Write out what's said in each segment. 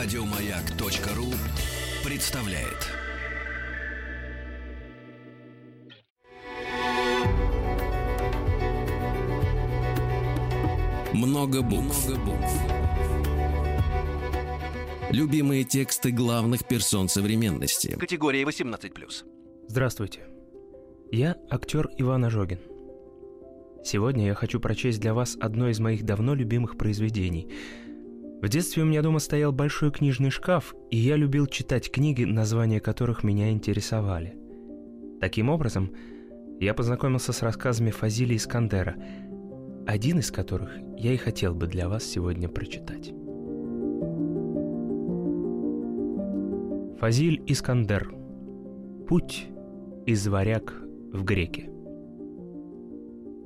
Радиомаяк.ру представляет. Много букв. Много букв. Любимые тексты главных персон современности. Категории 18+. Здравствуйте. Я актер Иван Ожогин. Сегодня я хочу прочесть для вас одно из моих давно любимых произведений. В детстве у меня дома стоял большой книжный шкаф, и я любил читать книги, названия которых меня интересовали. Таким образом, я познакомился с рассказами Фазили Искандера, один из которых я и хотел бы для вас сегодня прочитать. Фазиль Искандер. Путь из варяг в греки.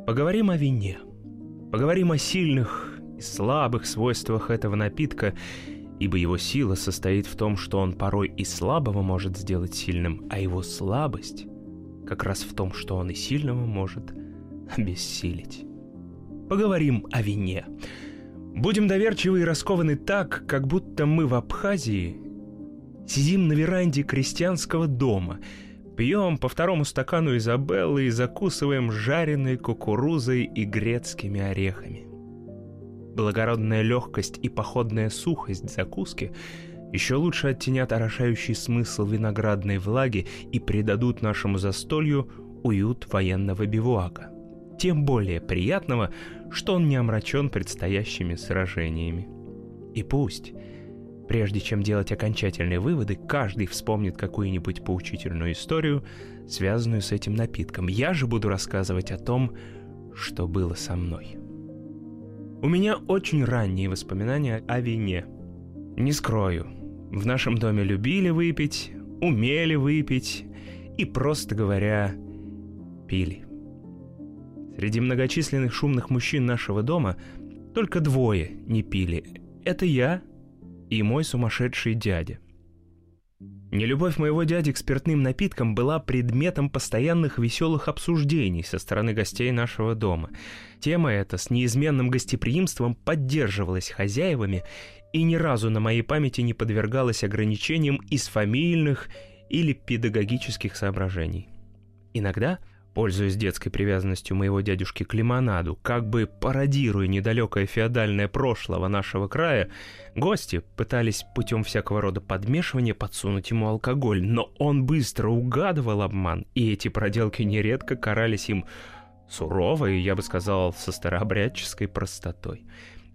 Поговорим о вине. Поговорим о сильных слабых свойствах этого напитка, ибо его сила состоит в том, что он порой и слабого может сделать сильным, а его слабость как раз в том, что он и сильного может обессилить. Поговорим о вине. Будем доверчивы и раскованы так, как будто мы в Абхазии сидим на веранде крестьянского дома — Пьем по второму стакану Изабеллы и закусываем жареной кукурузой и грецкими орехами. Благородная легкость и походная сухость закуски еще лучше оттенят орошающий смысл виноградной влаги и придадут нашему застолью уют военного бивуака. Тем более приятного, что он не омрачен предстоящими сражениями. И пусть Прежде чем делать окончательные выводы, каждый вспомнит какую-нибудь поучительную историю, связанную с этим напитком. Я же буду рассказывать о том, что было со мной. У меня очень ранние воспоминания о вине. Не скрою, в нашем доме любили выпить, умели выпить и, просто говоря, пили. Среди многочисленных шумных мужчин нашего дома только двое не пили. Это я и мой сумасшедший дядя. Нелюбовь моего дяди к спиртным напиткам была предметом постоянных веселых обсуждений со стороны гостей нашего дома. Тема эта с неизменным гостеприимством поддерживалась хозяевами и ни разу на моей памяти не подвергалась ограничениям из фамильных или педагогических соображений. Иногда – Пользуясь детской привязанностью моего дядюшки к лимонаду, как бы пародируя недалекое феодальное прошлого нашего края, гости пытались путем всякого рода подмешивания подсунуть ему алкоголь, но он быстро угадывал обман, и эти проделки нередко карались им суровой, я бы сказал, со старообрядческой простотой.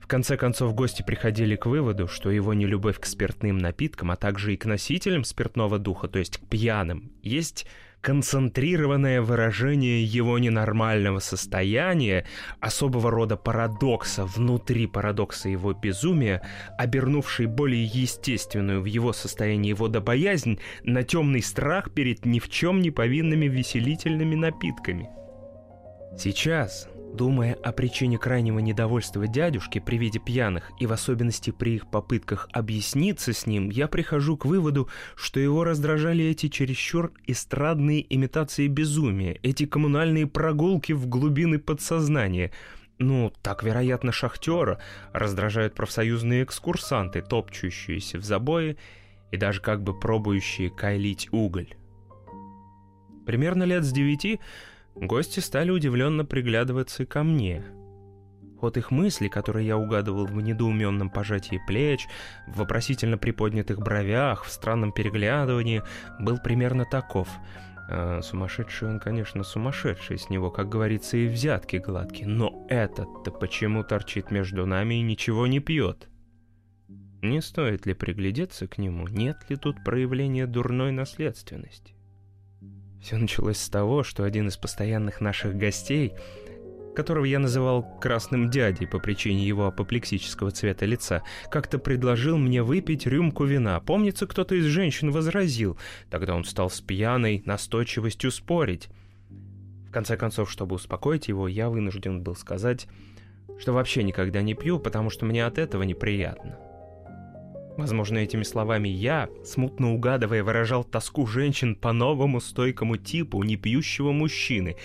В конце концов, гости приходили к выводу, что его нелюбовь к спиртным напиткам, а также и к носителям спиртного духа, то есть к пьяным, есть концентрированное выражение его ненормального состояния, особого рода парадокса внутри парадокса его безумия, обернувший более естественную в его состоянии водобоязнь на темный страх перед ни в чем не повинными веселительными напитками. Сейчас, Думая о причине крайнего недовольства дядюшки при виде пьяных и в особенности при их попытках объясниться с ним, я прихожу к выводу, что его раздражали эти чересчур эстрадные имитации безумия, эти коммунальные прогулки в глубины подсознания. Ну, так, вероятно, шахтера раздражают профсоюзные экскурсанты, топчущиеся в забое и даже как бы пробующие кайлить уголь. Примерно лет с девяти Гости стали удивленно приглядываться ко мне. Ход их мысли, которые я угадывал в недоуменном пожатии плеч, в вопросительно приподнятых бровях, в странном переглядывании, был примерно таков. А, сумасшедший он, конечно, сумасшедший, с него, как говорится, и взятки гладкие, но этот-то почему торчит между нами и ничего не пьет? Не стоит ли приглядеться к нему, нет ли тут проявления дурной наследственности? Все началось с того, что один из постоянных наших гостей, которого я называл «красным дядей» по причине его апоплексического цвета лица, как-то предложил мне выпить рюмку вина. Помнится, кто-то из женщин возразил. Тогда он стал с пьяной настойчивостью спорить. В конце концов, чтобы успокоить его, я вынужден был сказать, что вообще никогда не пью, потому что мне от этого неприятно. Возможно, этими словами я, смутно угадывая, выражал тоску женщин по новому стойкому типу непьющего мужчины,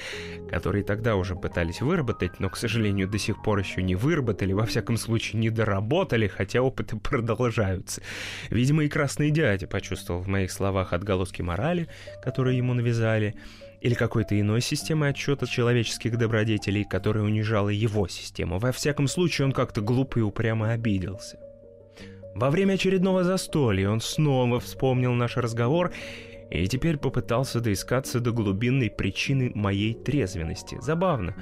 который тогда уже пытались выработать, но, к сожалению, до сих пор еще не выработали, во всяком случае не доработали, хотя опыты продолжаются. Видимо, и красный дядя почувствовал в моих словах отголоски морали, которые ему навязали, или какой-то иной системы отчета человеческих добродетелей, которая унижала его систему. Во всяком случае, он как-то глупо и упрямо обиделся. Во время очередного застолья он снова вспомнил наш разговор и теперь попытался доискаться до глубинной причины моей трезвенности. Забавно,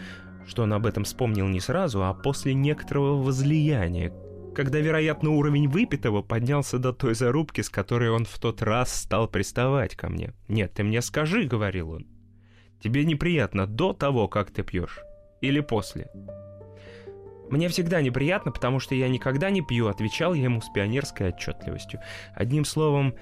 что он об этом вспомнил не сразу, а после некоторого возлияния, когда, вероятно, уровень выпитого поднялся до той зарубки, с которой он в тот раз стал приставать ко мне. «Нет, ты мне скажи», — говорил он. «Тебе неприятно до того, как ты пьешь? Или после?» «Мне всегда неприятно, потому что я никогда не пью», — отвечал я ему с пионерской отчетливостью. Одним словом,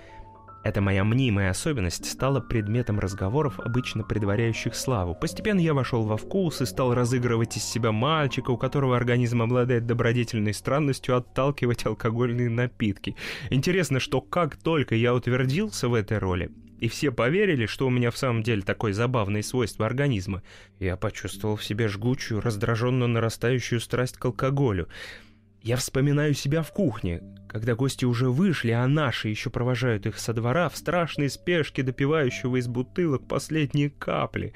эта моя мнимая особенность стала предметом разговоров, обычно предваряющих славу. Постепенно я вошел во вкус и стал разыгрывать из себя мальчика, у которого организм обладает добродетельной странностью отталкивать алкогольные напитки. Интересно, что как только я утвердился в этой роли, и все поверили, что у меня в самом деле такое забавное свойство организма. Я почувствовал в себе жгучую, раздраженно нарастающую страсть к алкоголю. Я вспоминаю себя в кухне, когда гости уже вышли, а наши еще провожают их со двора в страшной спешке допивающего из бутылок последние капли.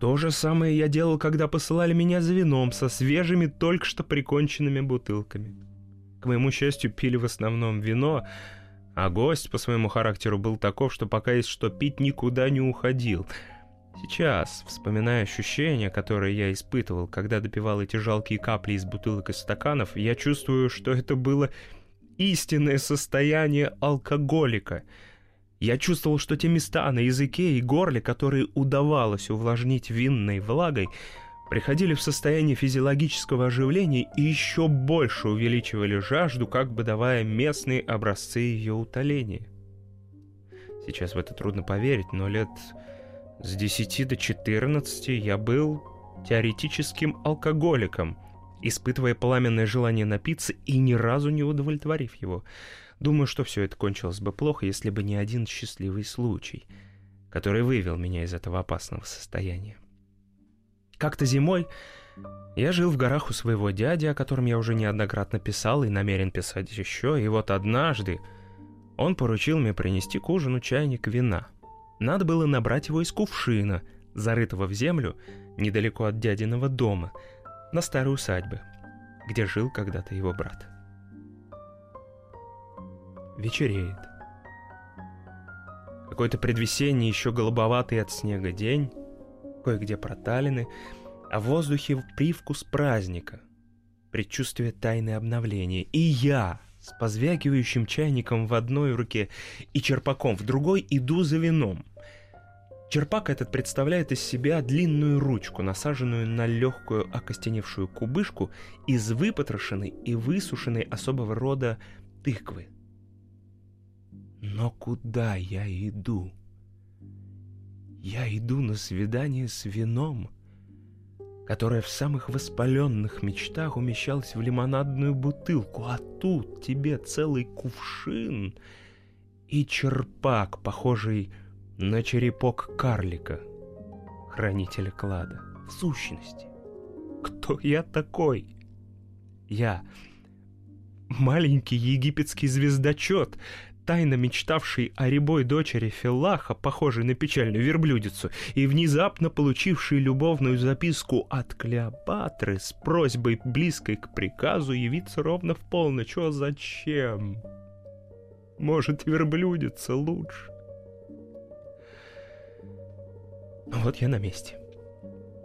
То же самое я делал, когда посылали меня за вином со свежими, только что приконченными бутылками. К моему счастью, пили в основном вино, а гость по своему характеру был таков, что пока есть что пить, никуда не уходил. Сейчас, вспоминая ощущения, которые я испытывал, когда допивал эти жалкие капли из бутылок и стаканов, я чувствую, что это было истинное состояние алкоголика. Я чувствовал, что те места на языке и горле, которые удавалось увлажнить винной влагой, приходили в состояние физиологического оживления и еще больше увеличивали жажду, как бы давая местные образцы ее утоления. Сейчас в это трудно поверить, но лет с 10 до 14 я был теоретическим алкоголиком, испытывая пламенное желание напиться и ни разу не удовлетворив его. Думаю, что все это кончилось бы плохо, если бы не один счастливый случай, который вывел меня из этого опасного состояния. Как-то зимой я жил в горах у своего дяди, о котором я уже неоднократно писал и намерен писать еще, и вот однажды он поручил мне принести к ужину чайник вина. Надо было набрать его из кувшина, зарытого в землю, недалеко от дядиного дома, на старой усадьбе, где жил когда-то его брат. Вечереет. Какой-то предвесенний, еще голубоватый от снега день, кое-где проталины, а в воздухе привкус праздника, предчувствие тайны обновления. И я с позвякивающим чайником в одной руке и черпаком в другой иду за вином. Черпак этот представляет из себя длинную ручку, насаженную на легкую окостеневшую кубышку из выпотрошенной и высушенной особого рода тыквы. Но куда я иду? Я иду на свидание с вином, которое в самых воспаленных мечтах умещалось в лимонадную бутылку, а тут тебе целый кувшин и черпак, похожий на черепок карлика, хранителя клада. В сущности, кто я такой? Я маленький египетский звездочет, тайно мечтавший о рябой дочери Филаха, похожей на печальную верблюдицу, и внезапно получивший любовную записку от Клеопатры с просьбой, близкой к приказу, явиться ровно в полночь. О, зачем? Может, верблюдица лучше? Вот я на месте.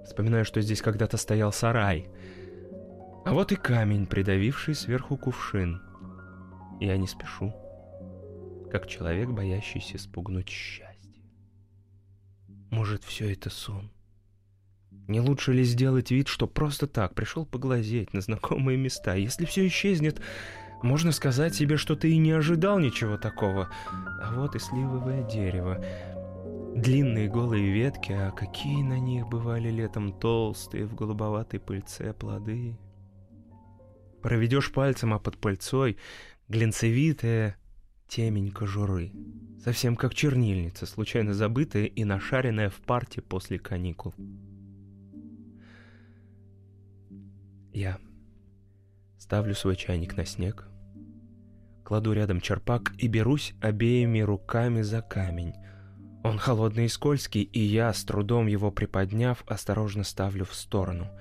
Вспоминаю, что здесь когда-то стоял сарай. А вот и камень, придавивший сверху кувшин. Я не спешу как человек, боящийся спугнуть счастье. Может, все это сон? Не лучше ли сделать вид, что просто так пришел поглазеть на знакомые места? Если все исчезнет, можно сказать себе, что ты и не ожидал ничего такого. А вот и сливовое дерево. Длинные голые ветки, а какие на них бывали летом толстые в голубоватой пыльце плоды. Проведешь пальцем, а под пыльцой глинцевитая темень кожуры, совсем как чернильница, случайно забытая и нашаренная в парте после каникул. Я ставлю свой чайник на снег, кладу рядом черпак и берусь обеими руками за камень. Он холодный и скользкий, и я, с трудом его приподняв, осторожно ставлю в сторону —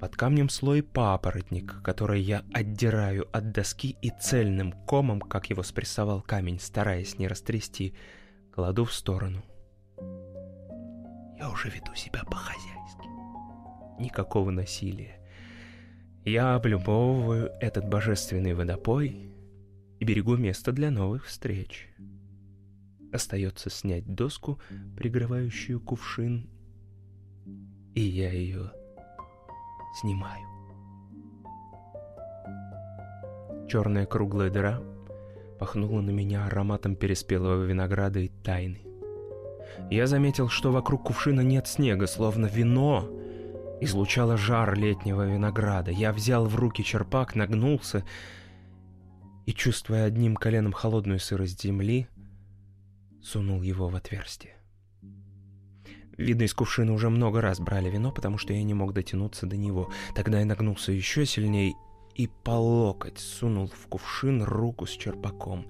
под камнем слой папоротник, который я отдираю от доски и цельным комом, как его спрессовал камень, стараясь не растрясти, кладу в сторону. Я уже веду себя по-хозяйски. Никакого насилия. Я облюбовываю этот божественный водопой и берегу место для новых встреч. Остается снять доску, прикрывающую кувшин, и я ее снимаю. Черная круглая дыра пахнула на меня ароматом переспелого винограда и тайны. Я заметил, что вокруг кувшина нет снега, словно вино излучало жар летнего винограда. Я взял в руки черпак, нагнулся и, чувствуя одним коленом холодную сырость земли, сунул его в отверстие. Видно, из кувшина уже много раз брали вино, потому что я не мог дотянуться до него. Тогда я нагнулся еще сильнее и по локоть сунул в кувшин руку с черпаком.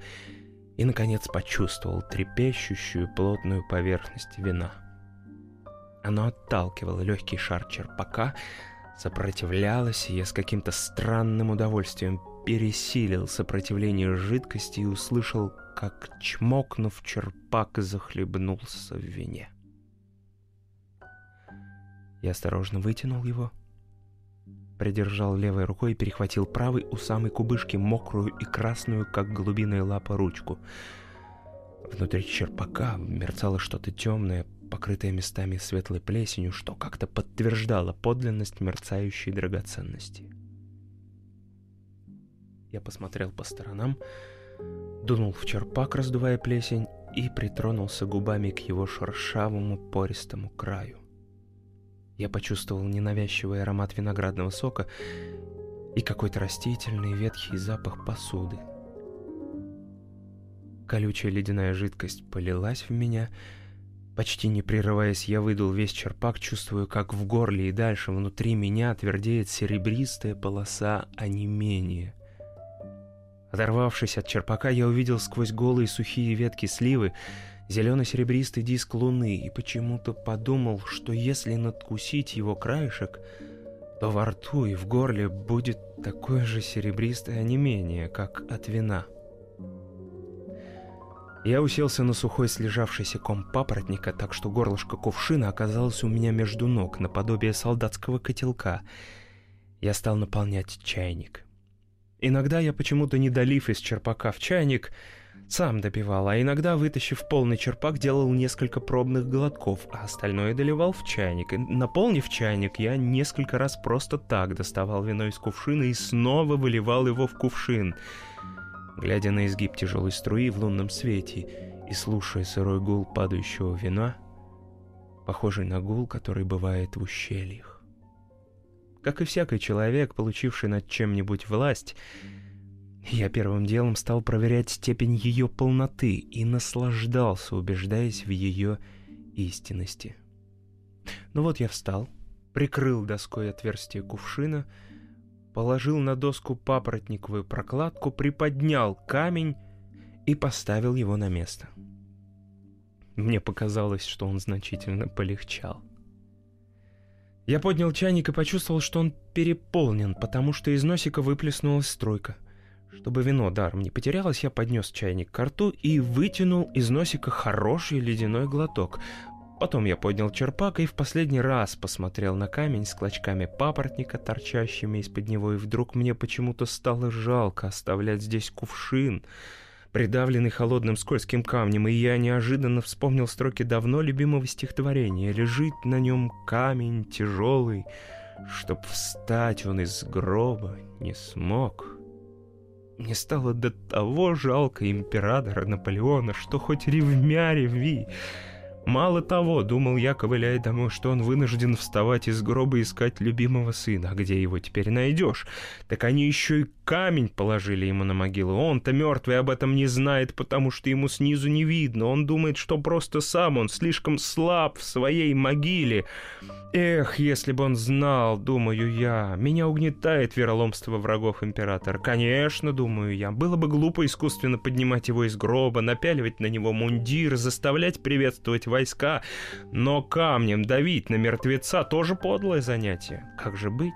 И, наконец, почувствовал трепещущую плотную поверхность вина. Оно отталкивало легкий шар черпака, сопротивлялось, и я с каким-то странным удовольствием пересилил сопротивление жидкости и услышал, как, чмокнув, черпак захлебнулся в вине. Я осторожно вытянул его, придержал левой рукой и перехватил правой у самой кубышки мокрую и красную, как голубиная лапа, ручку. Внутри черпака мерцало что-то темное, покрытое местами светлой плесенью, что как-то подтверждало подлинность мерцающей драгоценности. Я посмотрел по сторонам, дунул в черпак, раздувая плесень, и притронулся губами к его шершавому пористому краю. Я почувствовал ненавязчивый аромат виноградного сока и какой-то растительный ветхий запах посуды. Колючая ледяная жидкость полилась в меня. Почти не прерываясь, я выдул весь черпак, чувствую, как в горле и дальше внутри меня твердеет серебристая полоса онемения. Оторвавшись от черпака, я увидел сквозь голые сухие ветки сливы зелено-серебристый диск луны и почему-то подумал, что если надкусить его краешек, то во рту и в горле будет такое же серебристое онемение, как от вина. Я уселся на сухой слежавшийся ком папоротника, так что горлышко кувшина оказалось у меня между ног, наподобие солдатского котелка. Я стал наполнять чайник. Иногда я почему-то, не долив из черпака в чайник, сам допивал, а иногда, вытащив полный черпак, делал несколько пробных глотков, а остальное доливал в чайник. И, наполнив чайник, я несколько раз просто так доставал вино из кувшина и снова выливал его в кувшин. Глядя на изгиб тяжелой струи в лунном свете и слушая сырой гул падающего вина, похожий на гул, который бывает в ущельях. Как и всякий человек, получивший над чем-нибудь власть, я первым делом стал проверять степень ее полноты и наслаждался, убеждаясь в ее истинности. Ну вот я встал, прикрыл доской отверстие кувшина, положил на доску папоротниковую прокладку, приподнял камень и поставил его на место. Мне показалось, что он значительно полегчал. Я поднял чайник и почувствовал, что он переполнен, потому что из носика выплеснулась струйка — чтобы вино даром не потерялось, я поднес чайник к рту и вытянул из носика хороший ледяной глоток. Потом я поднял черпак и в последний раз посмотрел на камень с клочками папоротника, торчащими из-под него, и вдруг мне почему-то стало жалко оставлять здесь кувшин, придавленный холодным скользким камнем, и я неожиданно вспомнил строки давно любимого стихотворения. «Лежит на нем камень тяжелый, чтоб встать он из гроба не смог». Мне стало до того жалко императора Наполеона, что хоть ревмя реви. Мало того, думал я, ковыляя домой, что он вынужден вставать из гроба и искать любимого сына. А где его теперь найдешь? Так они еще и камень положили ему на могилу. Он-то мертвый об этом не знает, потому что ему снизу не видно. Он думает, что просто сам он слишком слаб в своей могиле. Эх, если бы он знал, думаю я. Меня угнетает вероломство врагов императора. Конечно, думаю я. Было бы глупо искусственно поднимать его из гроба, напяливать на него мундир, заставлять приветствовать войска. Но камнем давить на мертвеца тоже подлое занятие. Как же быть?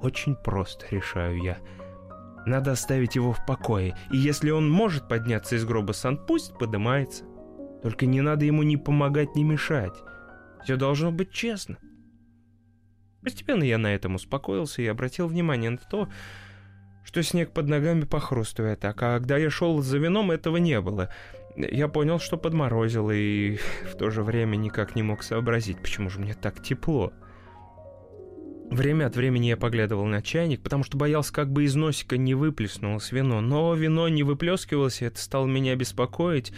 Очень просто, решаю я. Надо оставить его в покое, и если он может подняться из гроба сам, пусть поднимается. Только не надо ему ни помогать, ни мешать. Все должно быть честно. Постепенно я на этом успокоился и обратил внимание на то, что снег под ногами похрустывает, а когда я шел за вином, этого не было — я понял, что подморозил, и в то же время никак не мог сообразить, почему же мне так тепло. Время от времени я поглядывал на чайник, потому что боялся, как бы из носика не выплеснулось вино. Но вино не выплескивалось, и это стало меня беспокоить.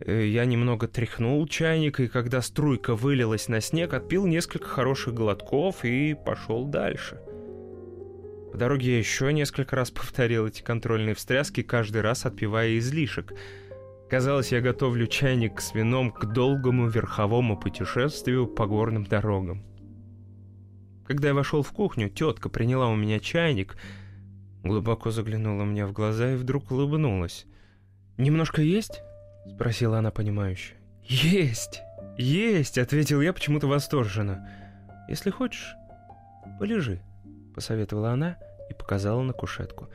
Э, я немного тряхнул чайник, и когда струйка вылилась на снег, отпил несколько хороших глотков и пошел дальше. По дороге я еще несколько раз повторил эти контрольные встряски, каждый раз отпивая излишек — Казалось, я готовлю чайник с вином к долгому верховому путешествию по горным дорогам. Когда я вошел в кухню, тетка приняла у меня чайник, глубоко заглянула мне в глаза и вдруг улыбнулась. «Немножко есть?» — спросила она понимающе. «Есть! Есть!» — ответил я почему-то восторженно. «Если хочешь, полежи», — посоветовала она и показала на кушетку.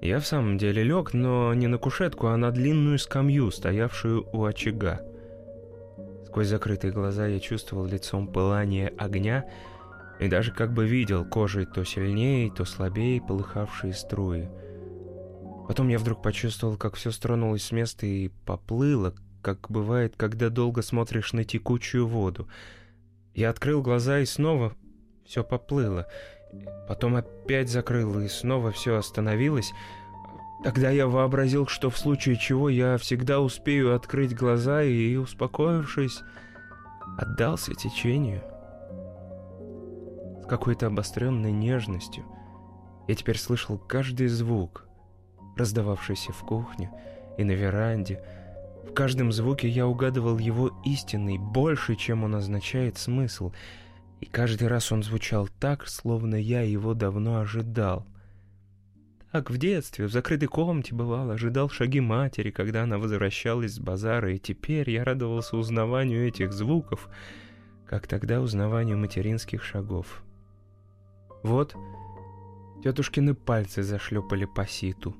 Я в самом деле лег, но не на кушетку, а на длинную скамью, стоявшую у очага. Сквозь закрытые глаза я чувствовал лицом пылание огня и даже как бы видел кожей то сильнее, то слабее полыхавшие струи. Потом я вдруг почувствовал, как все стронулось с места и поплыло, как бывает, когда долго смотришь на текучую воду. Я открыл глаза и снова все поплыло — Потом опять закрыл, и снова все остановилось. Тогда я вообразил, что в случае чего я всегда успею открыть глаза и, успокоившись, отдался течению. С какой-то обостренной нежностью я теперь слышал каждый звук, раздававшийся в кухне и на веранде. В каждом звуке я угадывал его истинный, больше, чем он означает смысл — и каждый раз он звучал так, словно я его давно ожидал. Так в детстве, в закрытой комнате бывал, ожидал шаги матери, когда она возвращалась с базара, и теперь я радовался узнаванию этих звуков, как тогда узнаванию материнских шагов. Вот тетушкины пальцы зашлепали по ситу.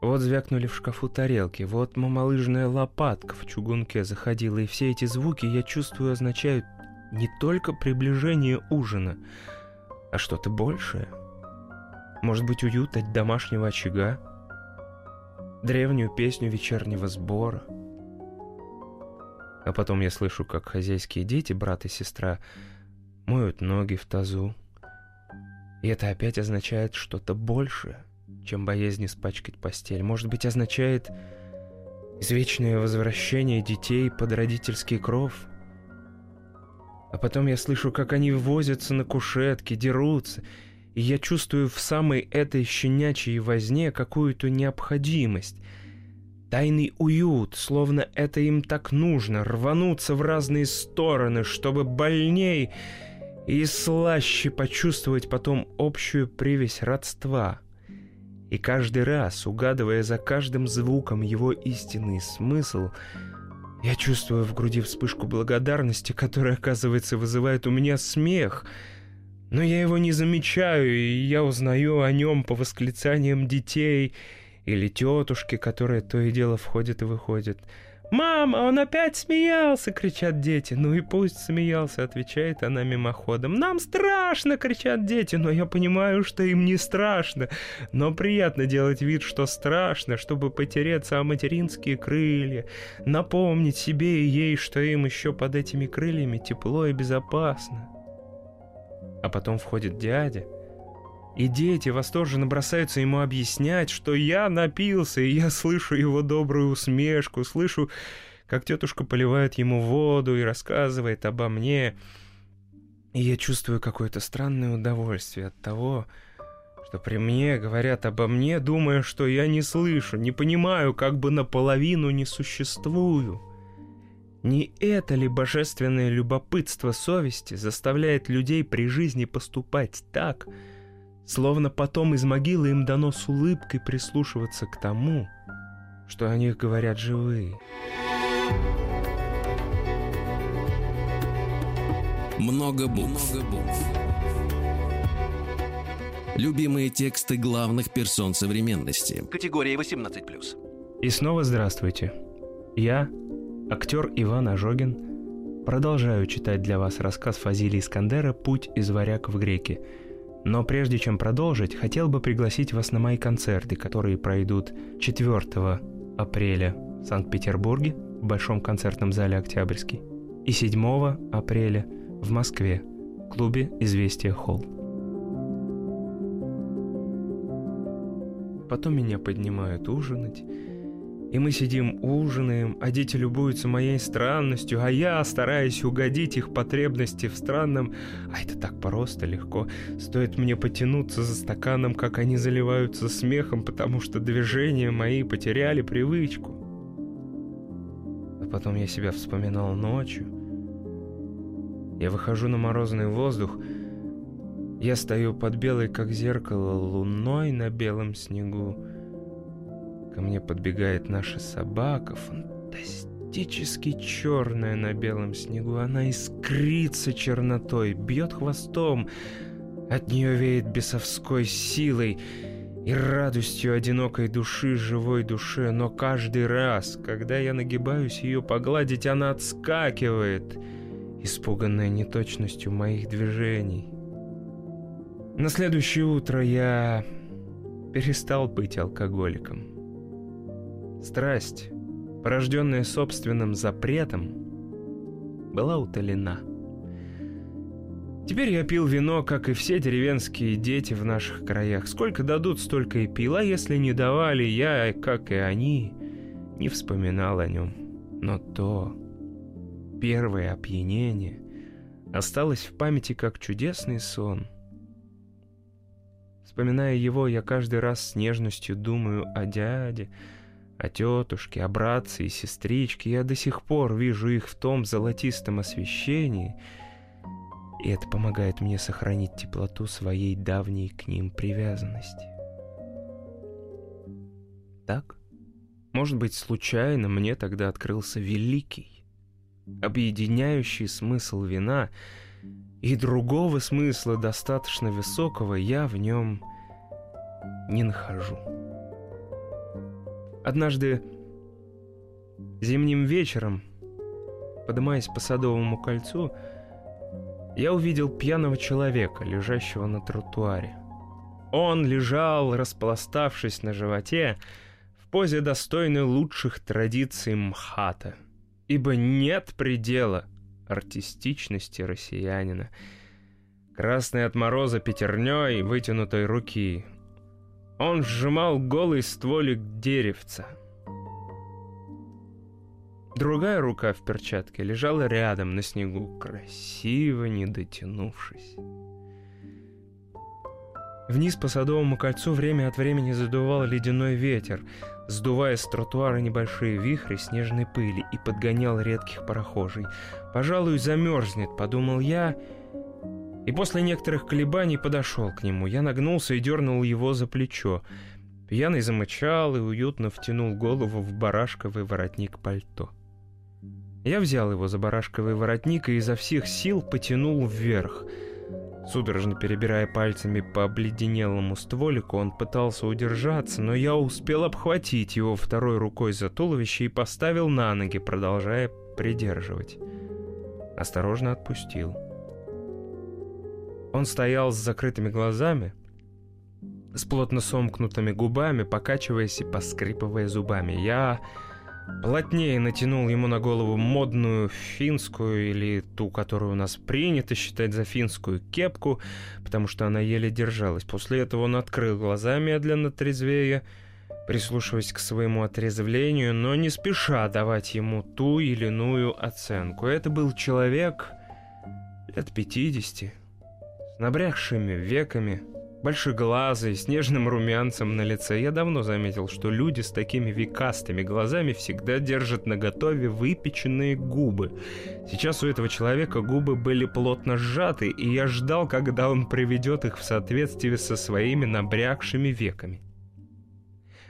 Вот звякнули в шкафу тарелки, вот мамалыжная лопатка в чугунке заходила, и все эти звуки, я чувствую, означают не только приближение ужина, а что-то большее. Может быть, уют от домашнего очага, древнюю песню вечернего сбора. А потом я слышу, как хозяйские дети, брат и сестра, моют ноги в тазу. И это опять означает что-то большее, чем боязнь испачкать постель. Может быть, означает извечное возвращение детей под родительский кров — а потом я слышу, как они возятся на кушетке, дерутся, и я чувствую в самой этой щенячьей возне какую-то необходимость. Тайный уют, словно это им так нужно, рвануться в разные стороны, чтобы больней и слаще почувствовать потом общую привязь родства. И каждый раз, угадывая за каждым звуком его истинный смысл, я чувствую в груди вспышку благодарности, которая, оказывается, вызывает у меня смех. Но я его не замечаю, и я узнаю о нем по восклицаниям детей или тетушки, которые то и дело входят и выходят. «Мама, он опять смеялся!» — кричат дети. «Ну и пусть смеялся!» — отвечает она мимоходом. «Нам страшно!» — кричат дети. Но я понимаю, что им не страшно. Но приятно делать вид, что страшно, чтобы потереться о материнские крылья, напомнить себе и ей, что им еще под этими крыльями тепло и безопасно. А потом входит дядя — и дети восторженно бросаются ему объяснять, что я напился, и я слышу его добрую усмешку, слышу, как тетушка поливает ему воду и рассказывает обо мне. И я чувствую какое-то странное удовольствие от того, что при мне говорят обо мне, думая, что я не слышу, не понимаю, как бы наполовину не существую. Не это ли божественное любопытство совести заставляет людей при жизни поступать так, словно потом из могилы им дано с улыбкой прислушиваться к тому, что о них говорят живые? Много букв. Много букв. Любимые тексты главных персон современности. Категория 18+. И снова здравствуйте. Я, актер Иван Ожогин, продолжаю читать для вас рассказ Фазили Искандера «Путь из варяг в греки». Но прежде чем продолжить, хотел бы пригласить вас на мои концерты, которые пройдут 4 апреля в Санкт-Петербурге в Большом концертном зале «Октябрьский» и 7 апреля в Москве в клубе «Известия Холл». Потом меня поднимают ужинать, и мы сидим ужинаем, а дети любуются моей странностью, а я стараюсь угодить их потребности в странном... А это так просто, легко. Стоит мне потянуться за стаканом, как они заливаются смехом, потому что движения мои потеряли привычку. А потом я себя вспоминал ночью. Я выхожу на морозный воздух, я стою под белой, как зеркало, луной на белом снегу. Ко мне подбегает наша собака, фантастически черная на белом снегу. Она искрится чернотой, бьет хвостом. От нее веет бесовской силой и радостью одинокой души, живой душе. Но каждый раз, когда я нагибаюсь ее погладить, она отскакивает, испуганная неточностью моих движений. На следующее утро я перестал быть алкоголиком. Страсть, порожденная собственным запретом, была утолена. Теперь я пил вино, как и все деревенские дети в наших краях. Сколько дадут, столько и пил, а если не давали, я, как и они, не вспоминал о нем. Но то первое опьянение осталось в памяти как чудесный сон — Вспоминая его, я каждый раз с нежностью думаю о дяде, о тетушке, о братце и сестричке. Я до сих пор вижу их в том золотистом освещении, и это помогает мне сохранить теплоту своей давней к ним привязанности. Так, может быть, случайно мне тогда открылся великий, объединяющий смысл вина — и другого смысла достаточно высокого я в нем не нахожу. Однажды зимним вечером, поднимаясь по Садовому кольцу, я увидел пьяного человека, лежащего на тротуаре. Он лежал, распластавшись на животе, в позе достойной лучших традиций МХАТа, ибо нет предела — артистичности россиянина. Красный от мороза пятерней вытянутой руки. Он сжимал голый стволик деревца. Другая рука в перчатке лежала рядом на снегу, красиво не дотянувшись. Вниз по Садовому кольцу время от времени задувал ледяной ветер, сдувая с тротуара небольшие вихри снежной пыли и подгонял редких прохожей. «Пожалуй, замерзнет», — подумал я, и после некоторых колебаний подошел к нему. Я нагнулся и дернул его за плечо. Пьяный замычал и уютно втянул голову в барашковый воротник пальто. Я взял его за барашковый воротник и изо всех сил потянул вверх — Судорожно перебирая пальцами по обледенелому стволику, он пытался удержаться, но я успел обхватить его второй рукой за туловище и поставил на ноги, продолжая придерживать. Осторожно отпустил. Он стоял с закрытыми глазами, с плотно сомкнутыми губами, покачиваясь и поскрипывая зубами. Я плотнее натянул ему на голову модную финскую или ту, которую у нас принято считать за финскую кепку, потому что она еле держалась. После этого он открыл глаза медленно трезвее прислушиваясь к своему отрезвлению, но не спеша давать ему ту или иную оценку. Это был человек лет 50, с набрякшими веками, большеглазый, с нежным румянцем на лице. Я давно заметил, что люди с такими векастыми глазами всегда держат наготове выпеченные губы. Сейчас у этого человека губы были плотно сжаты, и я ждал, когда он приведет их в соответствии со своими набрякшими веками.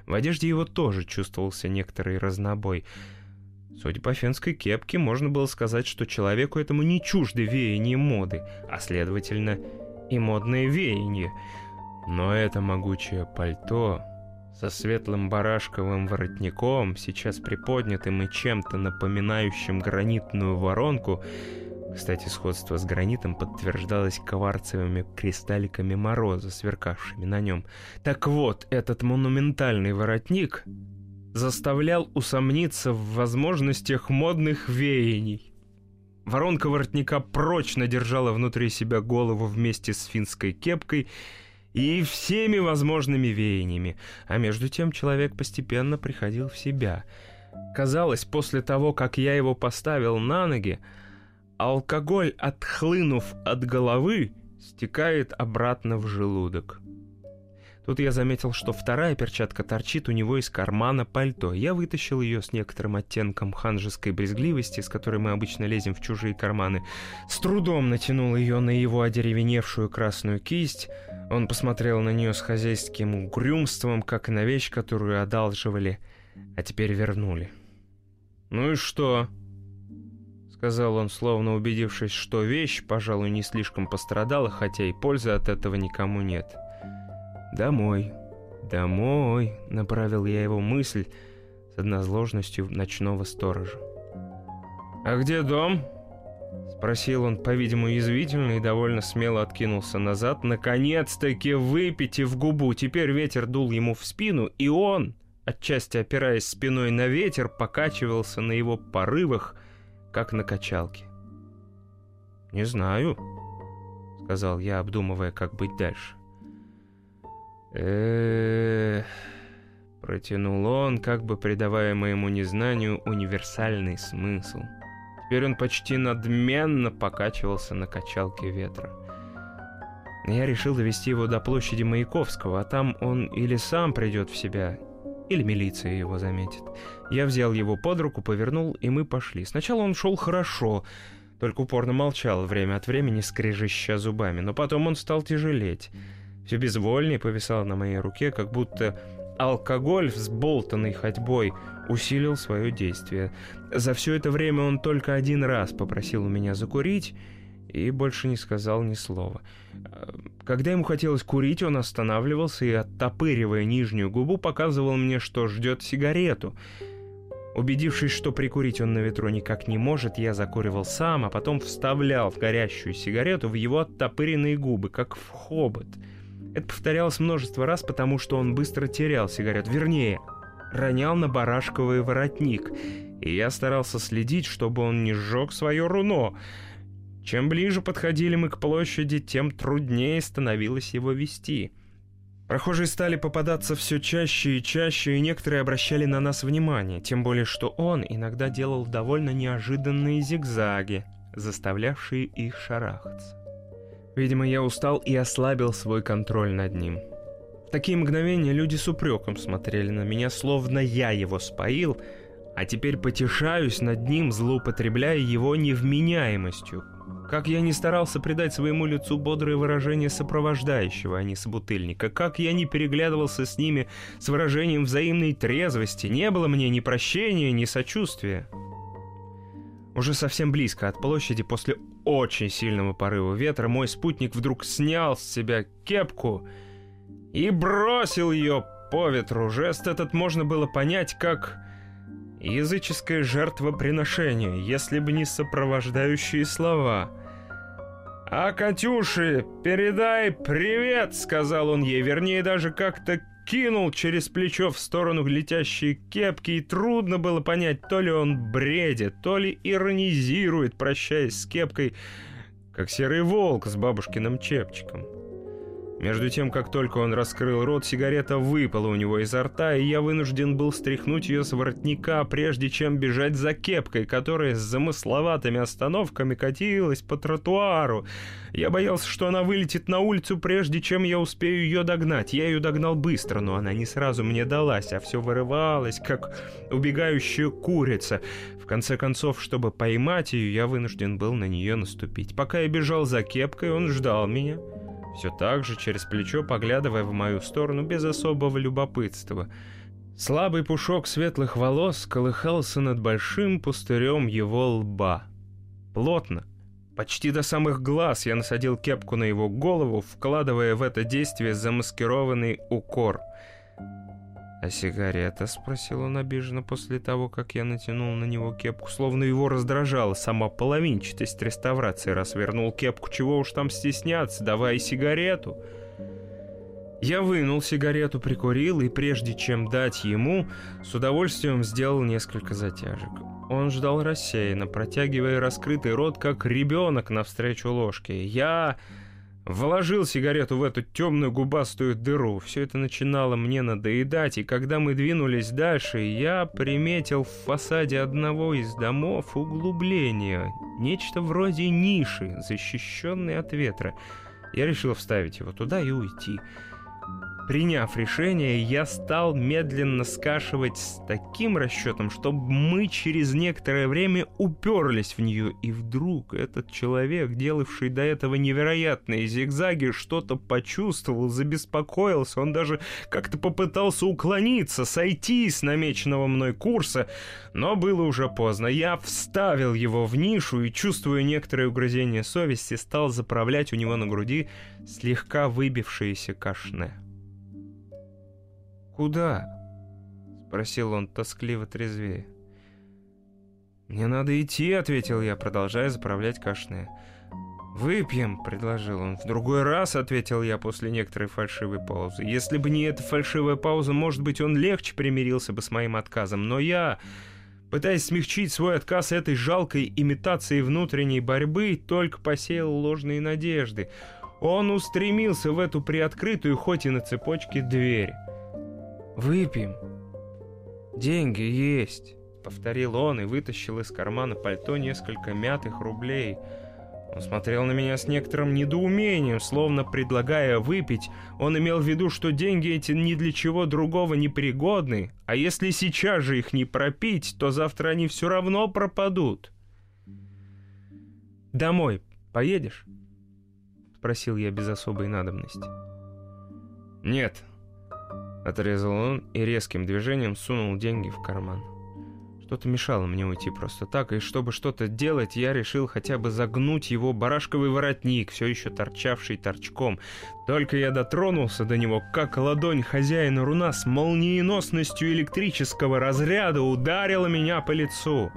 В одежде его тоже чувствовался некоторый разнобой — Судя по фенской кепке, можно было сказать, что человеку этому не чужды веяния моды, а следовательно и модное веяние. Но это могучее пальто со светлым барашковым воротником, сейчас приподнятым и чем-то напоминающим гранитную воронку, кстати, сходство с гранитом подтверждалось кварцевыми кристалликами мороза, сверкавшими на нем. Так вот, этот монументальный воротник заставлял усомниться в возможностях модных веяний. Воронка воротника прочно держала внутри себя голову вместе с финской кепкой и всеми возможными веяниями, а между тем человек постепенно приходил в себя. Казалось, после того, как я его поставил на ноги, алкоголь, отхлынув от головы, стекает обратно в желудок. Тут я заметил, что вторая перчатка торчит у него из кармана пальто. Я вытащил ее с некоторым оттенком ханжеской брезгливости, с которой мы обычно лезем в чужие карманы. С трудом натянул ее на его одеревеневшую красную кисть. Он посмотрел на нее с хозяйским угрюмством, как на вещь, которую одалживали, а теперь вернули. «Ну и что?» — сказал он, словно убедившись, что вещь, пожалуй, не слишком пострадала, хотя и пользы от этого никому нет. — «Домой, домой», — направил я его мысль с однозложностью ночного сторожа. «А где дом?» — спросил он, по-видимому, язвительно и довольно смело откинулся назад, наконец-таки выпитив губу. Теперь ветер дул ему в спину, и он, отчасти опираясь спиной на ветер, покачивался на его порывах, как на качалке. «Не знаю», — сказал я, обдумывая, как быть дальше э протянул он, как бы придавая моему незнанию универсальный смысл. Теперь он почти надменно покачивался на качалке ветра. Я решил довести его до площади Маяковского, а там он или сам придет в себя, или милиция его заметит. Я взял его под руку, повернул, и мы пошли. Сначала он шел хорошо, только упорно молчал, время от времени скрежеща зубами, но потом он стал тяжелеть все безвольнее повисал на моей руке, как будто алкоголь, взболтанный ходьбой, усилил свое действие. За все это время он только один раз попросил у меня закурить и больше не сказал ни слова. Когда ему хотелось курить, он останавливался и, оттопыривая нижнюю губу, показывал мне, что ждет сигарету. Убедившись, что прикурить он на ветру никак не может, я закуривал сам, а потом вставлял в горящую сигарету в его оттопыренные губы, как в хобот — это повторялось множество раз, потому что он быстро терял сигарет. Вернее, ронял на барашковый воротник. И я старался следить, чтобы он не сжег свое руно. Чем ближе подходили мы к площади, тем труднее становилось его вести. Прохожие стали попадаться все чаще и чаще, и некоторые обращали на нас внимание, тем более что он иногда делал довольно неожиданные зигзаги, заставлявшие их шарахаться. Видимо, я устал и ослабил свой контроль над ним. В такие мгновения люди с упреком смотрели на меня, словно я его споил, а теперь потешаюсь над ним, злоупотребляя его невменяемостью. Как я не старался придать своему лицу бодрое выражение сопровождающего, а не собутыльника. Как я не переглядывался с ними с выражением взаимной трезвости. Не было мне ни прощения, ни сочувствия. Уже совсем близко от площади, после очень сильного порыва ветра, мой спутник вдруг снял с себя кепку и бросил ее по ветру. Жест этот можно было понять как языческое жертвоприношение, если бы не сопровождающие слова. «А Катюше, передай привет!» — сказал он ей, вернее, даже как-то кинул через плечо в сторону летящей кепки, и трудно было понять, то ли он бредит, то ли иронизирует, прощаясь с кепкой, как серый волк с бабушкиным чепчиком. Между тем, как только он раскрыл рот, сигарета выпала у него изо рта, и я вынужден был стряхнуть ее с воротника, прежде чем бежать за кепкой, которая с замысловатыми остановками катилась по тротуару. Я боялся, что она вылетит на улицу, прежде чем я успею ее догнать. Я ее догнал быстро, но она не сразу мне далась, а все вырывалось, как убегающая курица. В конце концов, чтобы поймать ее, я вынужден был на нее наступить. Пока я бежал за кепкой, он ждал меня все так же через плечо поглядывая в мою сторону без особого любопытства. Слабый пушок светлых волос колыхался над большим пустырем его лба. Плотно, почти до самых глаз я насадил кепку на его голову, вкладывая в это действие замаскированный укор — «А сигарета?» — спросил он обиженно после того, как я натянул на него кепку, словно его раздражала сама половинчатость реставрации, раз вернул кепку, чего уж там стесняться, давай сигарету. Я вынул сигарету, прикурил, и прежде чем дать ему, с удовольствием сделал несколько затяжек. Он ждал рассеянно, протягивая раскрытый рот, как ребенок навстречу ложке. Я Вложил сигарету в эту темную губастую дыру. Все это начинало мне надоедать, и когда мы двинулись дальше, я приметил в фасаде одного из домов углубление. Нечто вроде ниши, защищенной от ветра. Я решил вставить его туда и уйти. Приняв решение, я стал медленно скашивать с таким расчетом, чтобы мы через некоторое время уперлись в нее. И вдруг этот человек, делавший до этого невероятные зигзаги, что-то почувствовал, забеспокоился. Он даже как-то попытался уклониться, сойти с намеченного мной курса, но было уже поздно. Я вставил его в нишу и, чувствуя некоторое угрызение совести, стал заправлять у него на груди слегка выбившиеся кашне. «Куда?» — спросил он тоскливо трезвее. «Мне надо идти», — ответил я, продолжая заправлять кашне. «Выпьем», — предложил он. «В другой раз», — ответил я после некоторой фальшивой паузы. «Если бы не эта фальшивая пауза, может быть, он легче примирился бы с моим отказом. Но я, пытаясь смягчить свой отказ этой жалкой имитацией внутренней борьбы, только посеял ложные надежды. Он устремился в эту приоткрытую, хоть и на цепочке, дверь. «Выпьем. Деньги есть», — повторил он и вытащил из кармана пальто несколько мятых рублей. Он смотрел на меня с некоторым недоумением, словно предлагая выпить. Он имел в виду, что деньги эти ни для чего другого не пригодны, а если сейчас же их не пропить, то завтра они все равно пропадут. «Домой поедешь?» — спросил я без особой надобности. «Нет», Отрезал он и резким движением сунул деньги в карман. Что-то мешало мне уйти просто так, и чтобы что-то делать, я решил хотя бы загнуть его барашковый воротник, все еще торчавший торчком. Только я дотронулся до него, как ладонь хозяина руна с молниеносностью электрического разряда ударила меня по лицу.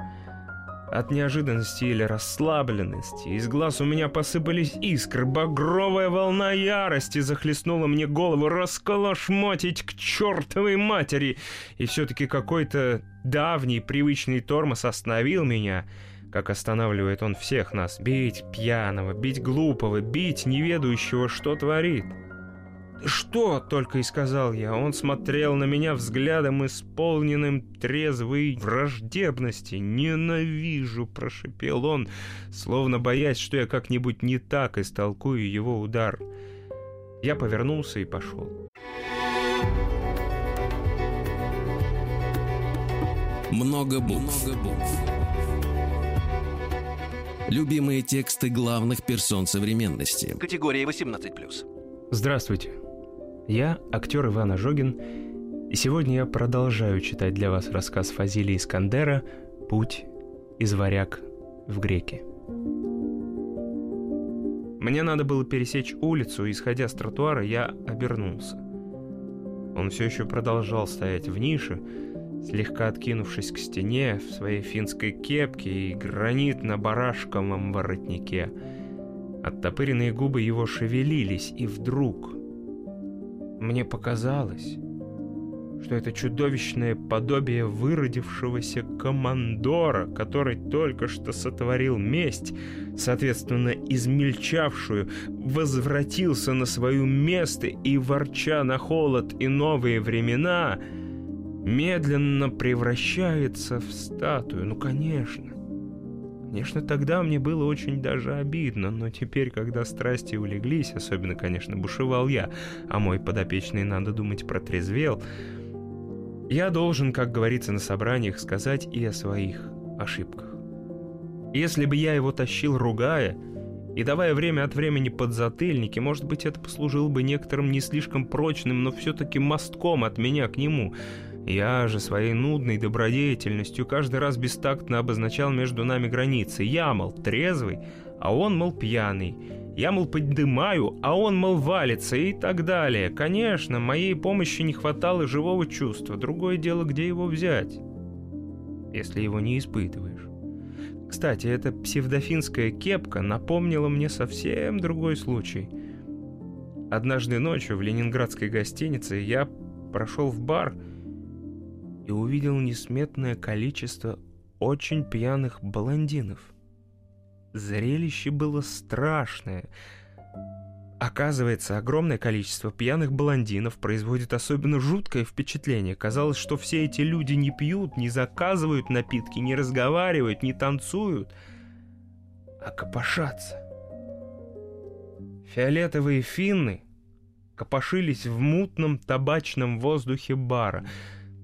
От неожиданности или расслабленности из глаз у меня посыпались искры, багровая волна ярости захлестнула мне голову, расколошмотить к чертовой матери. И все-таки какой-то давний привычный тормоз остановил меня, как останавливает он всех нас. Бить пьяного, бить глупого, бить неведающего, что творит. «Что?» — только и сказал я. Он смотрел на меня взглядом, исполненным трезвой враждебности. «Ненавижу!» — прошепел он, словно боясь, что я как-нибудь не так истолкую его удар. Я повернулся и пошел. Много букв. Много букв. Любимые тексты главных персон современности. Категория 18+. Здравствуйте. Я актер Иван Ожогин, и сегодня я продолжаю читать для вас рассказ Фазилия Искандера «Путь из варяг в греки». Мне надо было пересечь улицу, и, исходя с тротуара, я обернулся. Он все еще продолжал стоять в нише, слегка откинувшись к стене в своей финской кепке и гранитно-барашковом воротнике. Оттопыренные губы его шевелились, и вдруг мне показалось, что это чудовищное подобие выродившегося командора, который только что сотворил месть, соответственно, измельчавшую, возвратился на свое место и, ворча на холод и новые времена, медленно превращается в статую. Ну, конечно. Конечно, тогда мне было очень даже обидно, но теперь, когда страсти улеглись, особенно, конечно, бушевал я, а мой подопечный, надо думать, протрезвел, я должен, как говорится на собраниях, сказать и о своих ошибках. Если бы я его тащил, ругая, и давая время от времени подзатыльники, может быть, это послужило бы некоторым не слишком прочным, но все-таки мостком от меня к нему — я же своей нудной добродетельностью каждый раз бестактно обозначал между нами границы. Я, мол, трезвый, а он, мол, пьяный. Я, мол, поднимаю, а он, мол, валится и так далее. Конечно, моей помощи не хватало живого чувства. Другое дело, где его взять, если его не испытываешь. Кстати, эта псевдофинская кепка напомнила мне совсем другой случай. Однажды ночью в ленинградской гостинице я прошел в бар и увидел несметное количество очень пьяных блондинов. Зрелище было страшное. Оказывается, огромное количество пьяных блондинов производит особенно жуткое впечатление. Казалось, что все эти люди не пьют, не заказывают напитки, не разговаривают, не танцуют, а копошатся. Фиолетовые финны копошились в мутном табачном воздухе бара —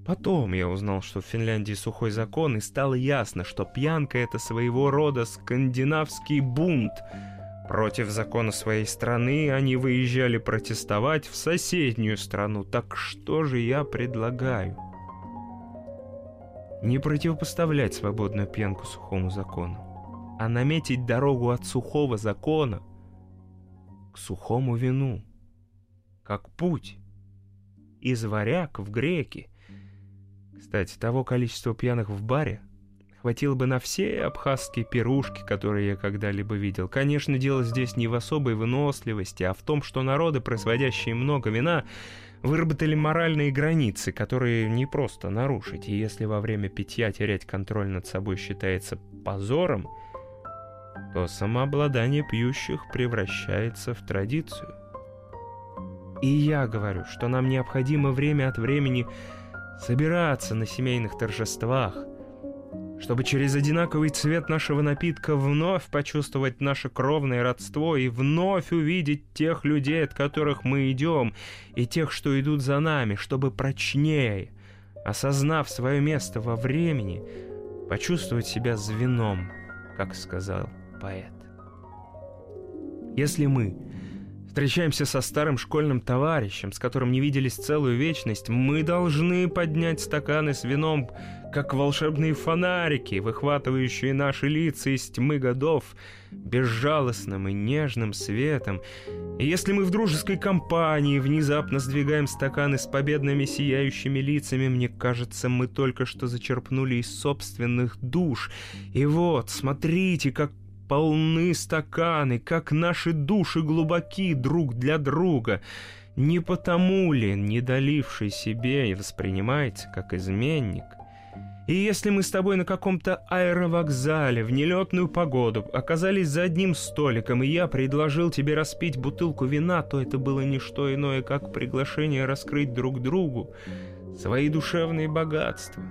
Потом я узнал, что в Финляндии сухой закон, и стало ясно, что пьянка — это своего рода скандинавский бунт. Против закона своей страны они выезжали протестовать в соседнюю страну. Так что же я предлагаю? Не противопоставлять свободную пьянку сухому закону, а наметить дорогу от сухого закона к сухому вину, как путь из варяг в греки — кстати, того количества пьяных в баре хватило бы на все абхазские пирушки, которые я когда-либо видел. Конечно, дело здесь не в особой выносливости, а в том, что народы, производящие много вина, выработали моральные границы, которые не просто нарушить. И если во время питья терять контроль над собой считается позором, то самообладание пьющих превращается в традицию. И я говорю, что нам необходимо время от времени собираться на семейных торжествах, чтобы через одинаковый цвет нашего напитка вновь почувствовать наше кровное родство и вновь увидеть тех людей, от которых мы идем, и тех, что идут за нами, чтобы прочнее, осознав свое место во времени, почувствовать себя звеном, как сказал поэт. Если мы встречаемся со старым школьным товарищем, с которым не виделись целую вечность, мы должны поднять стаканы с вином, как волшебные фонарики, выхватывающие наши лица из тьмы годов безжалостным и нежным светом. И если мы в дружеской компании внезапно сдвигаем стаканы с победными сияющими лицами, мне кажется, мы только что зачерпнули из собственных душ. И вот, смотрите, как полны стаканы, как наши души глубоки друг для друга. Не потому ли, не доливший себе, и воспринимается как изменник? И если мы с тобой на каком-то аэровокзале в нелетную погоду оказались за одним столиком, и я предложил тебе распить бутылку вина, то это было не что иное, как приглашение раскрыть друг другу свои душевные богатства.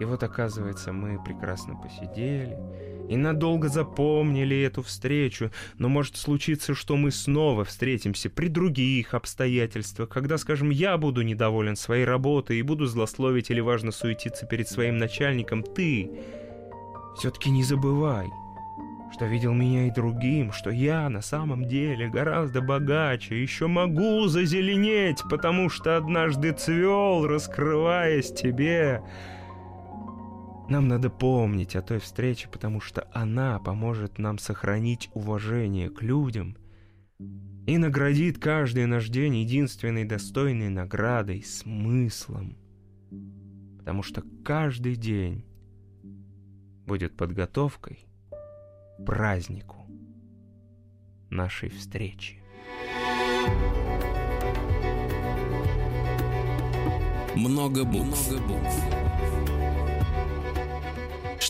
И вот, оказывается, мы прекрасно посидели, и надолго запомнили эту встречу, но может случиться, что мы снова встретимся при других обстоятельствах, когда, скажем, я буду недоволен своей работой и буду злословить или важно суетиться перед своим начальником, ты все-таки не забывай, что видел меня и другим, что я на самом деле гораздо богаче, еще могу зазеленеть, потому что однажды цвел, раскрываясь тебе, нам надо помнить о той встрече, потому что она поможет нам сохранить уважение к людям и наградит каждый наш день единственной достойной наградой, смыслом. Потому что каждый день будет подготовкой к празднику нашей встречи. Много букв. Много букв.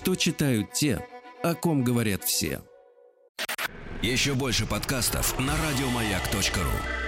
Что читают те, о ком говорят все. Еще больше подкастов на радиомаяк.ру.